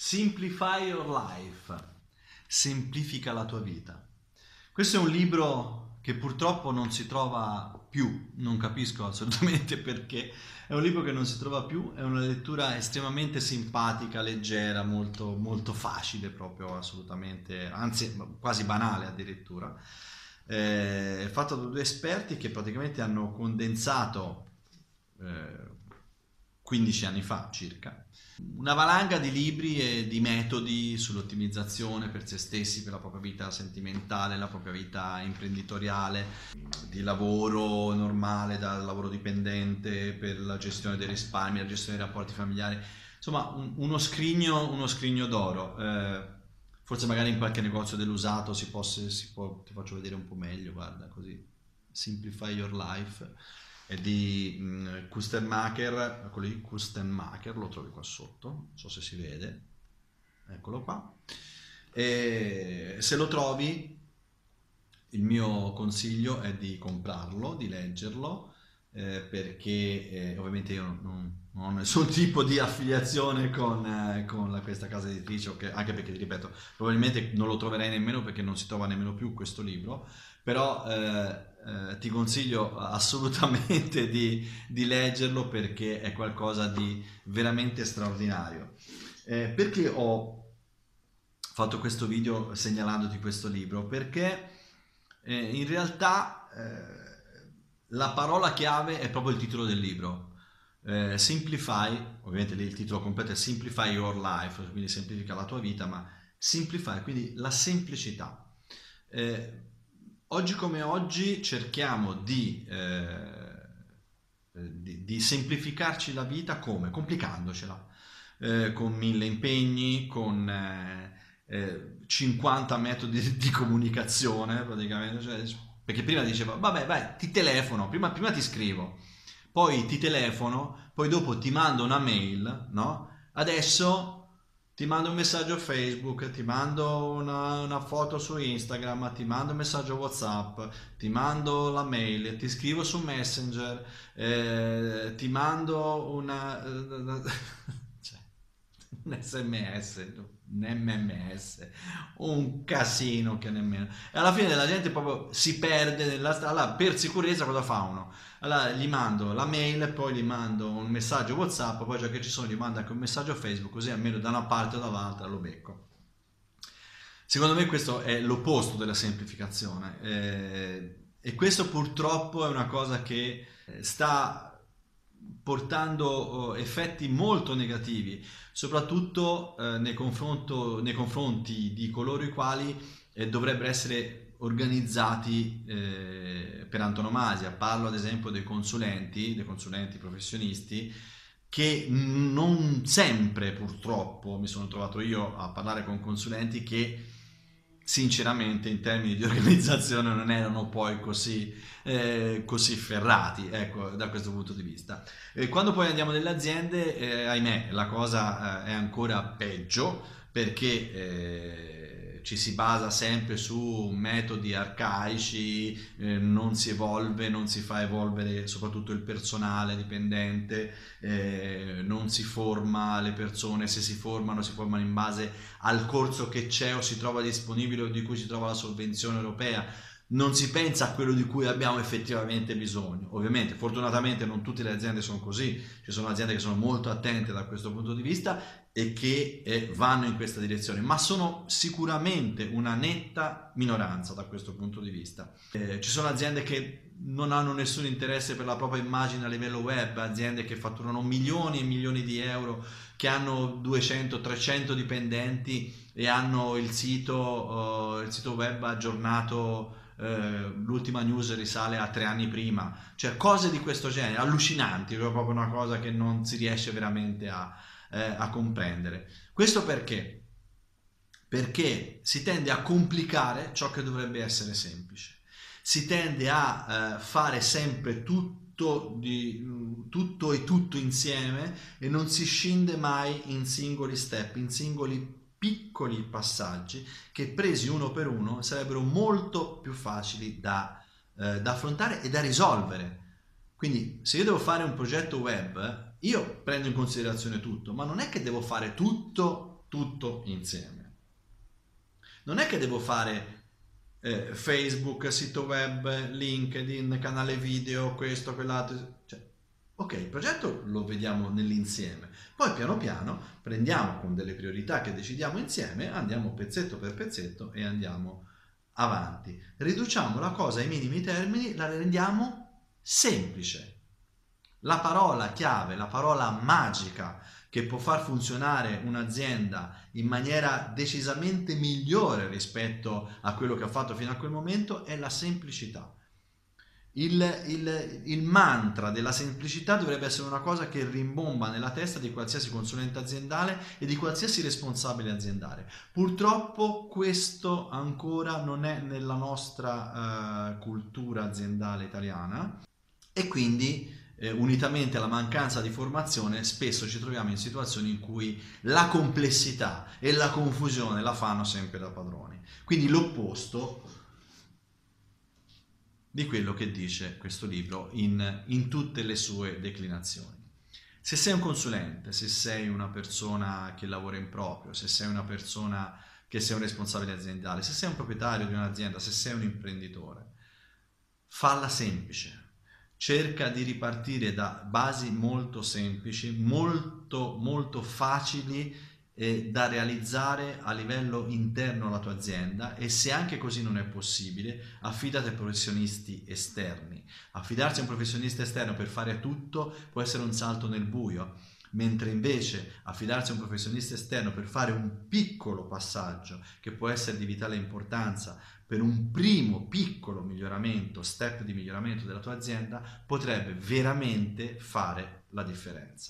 Simplify Your Life, semplifica la tua vita. Questo è un libro che purtroppo non si trova più, non capisco assolutamente perché, è un libro che non si trova più, è una lettura estremamente simpatica, leggera, molto, molto facile proprio, assolutamente, anzi quasi banale addirittura, eh, fatto da due esperti che praticamente hanno condensato 15 anni fa circa, una valanga di libri e di metodi sull'ottimizzazione per se stessi, per la propria vita sentimentale, la propria vita imprenditoriale, di lavoro normale, dal lavoro dipendente, per la gestione dei risparmi, la gestione dei rapporti familiari, insomma un, uno, scrigno, uno scrigno d'oro. Eh, forse magari in qualche negozio dell'usato si, possa, si può, ti faccio vedere un po' meglio, guarda, così, Simplify Your Life di mh, Kustenmacher, eccolo lì, Kustenmacher, lo trovi qua sotto, non so se si vede, eccolo qua. E se lo trovi, il mio consiglio è di comprarlo, di leggerlo, eh, perché eh, ovviamente io non, non, ho nessun tipo di affiliazione con, eh, con la, questa casa editrice, okay? anche perché, ti ripeto, probabilmente non lo troverai nemmeno perché non si trova nemmeno più questo libro, però eh, eh, ti consiglio assolutamente di, di, leggerlo perché è qualcosa di veramente straordinario. Eh, perché ho fatto questo video segnalandoti questo libro? Perché eh, in realtà eh, la parola chiave è proprio il titolo del libro. Eh, simplify, ovviamente lì il titolo completo è Simplify Your Life, quindi semplifica la tua vita, ma Simplify, quindi la semplicità. Eh, Oggi come oggi cerchiamo di, eh, di, di semplificarci la vita come? Complicandocela, eh, con mille impegni, con eh, 50 eh, metodi di comunicazione praticamente, cioè, perché prima diceva vabbè vai ti telefono, prima, prima ti scrivo, poi ti telefono, poi dopo ti mando una mail, no? Adesso ti mando un messaggio Facebook, ti mando una, una, foto su Instagram, ti mando un messaggio Whatsapp, ti mando la mail, ti scrivo su Messenger, eh, ti mando una, cioè, un sms, mms, un casino che nemmeno. E alla fine la gente proprio si perde nella strada, per sicurezza cosa fa uno? allora gli mando la mail, poi gli mando un messaggio WhatsApp, poi già che ci sono gli mando anche un messaggio Facebook, così almeno da una parte o dall'altra lo becco. Secondo me questo è l'opposto della semplificazione eh, e questo purtroppo è una cosa che eh, sta portando oh, effetti molto negativi, soprattutto eh, nei, nei, confronti di coloro i quali eh, dovrebbero essere organizzati eh, per antonomasia. Parlo ad esempio dei consulenti, dei consulenti professionisti che non sempre purtroppo mi sono trovato io a parlare con consulenti che sinceramente in termini di organizzazione non erano poi così, eh, così ferrati ecco, da questo punto di vista. E quando poi andiamo nelle aziende, eh, ahimè, la cosa eh, è ancora peggio perché eh, ci si basa sempre su metodi arcaici, eh, non si evolve, non si fa evolvere soprattutto il personale dipendente, eh, non si forma le persone, se si formano si formano in base al corso che c'è o si trova disponibile o di cui si trova la sovvenzione europea non si pensa a quello di cui abbiamo effettivamente bisogno. Ovviamente, fortunatamente non tutte le aziende sono così, ci sono aziende che sono molto attente da questo punto di vista e che eh, vanno in questa direzione, ma sono sicuramente una netta minoranza da questo punto di vista. Eh, ci sono aziende che non hanno nessun interesse per la propria immagine a livello web, aziende che fatturano milioni e milioni di euro, che hanno 200-300 dipendenti e hanno il sito, uh, il sito web aggiornato eh, l'ultima news risale a tre anni prima, cioè cose di questo genere, allucinanti, è proprio una cosa che non si riesce veramente a, eh, a comprendere. Questo perché? Perché si tende a complicare ciò che dovrebbe essere semplice, si tende a eh, fare sempre tutto, di, tutto e tutto insieme e non si scende mai in singoli step, in singoli piccoli passaggi che presi uno per uno sarebbero molto più facili da, eh, da affrontare e da risolvere. Quindi se io devo fare un progetto web, io prendo in considerazione tutto, ma non è che devo fare tutto tutto insieme. Non è che devo fare eh, Facebook, sito web, LinkedIn, canale video, questo, quell'altro. Cioè, ok, il progetto lo vediamo nell'insieme. Poi piano piano prendiamo con delle priorità che decidiamo insieme, andiamo pezzetto per pezzetto e andiamo avanti. Riduciamo la cosa ai minimi termini, la rendiamo semplice. La parola chiave, la parola magica che può far funzionare un'azienda in maniera decisamente migliore rispetto a quello che ha fatto fino a quel momento è la semplicità. Il, il, il, mantra della semplicità dovrebbe essere una cosa che rimbomba nella testa di qualsiasi consulente aziendale e di qualsiasi responsabile aziendale. Purtroppo questo ancora non è nella nostra uh, cultura aziendale italiana e quindi eh, unitamente alla mancanza di formazione, spesso ci troviamo in situazioni in cui la complessità e la confusione la fanno sempre da padroni. Quindi l'opposto di quello che dice questo libro in, in tutte le sue declinazioni. Se sei un consulente, se sei una persona che lavora in proprio, se sei una persona che sei un responsabile aziendale, se sei un proprietario di un'azienda, se sei un imprenditore, falla semplice, cerca di ripartire da basi molto semplici, molto, molto facili eh, da realizzare a livello interno alla tua azienda e se anche così non è possibile, affidati a professionisti esterni. Affidarsi a un professionista esterno per fare tutto può essere un salto nel buio, mentre invece affidarsi a un professionista esterno per fare un piccolo passaggio che può essere di vitale importanza per un primo piccolo miglioramento, step di miglioramento della tua azienda, potrebbe veramente fare la differenza.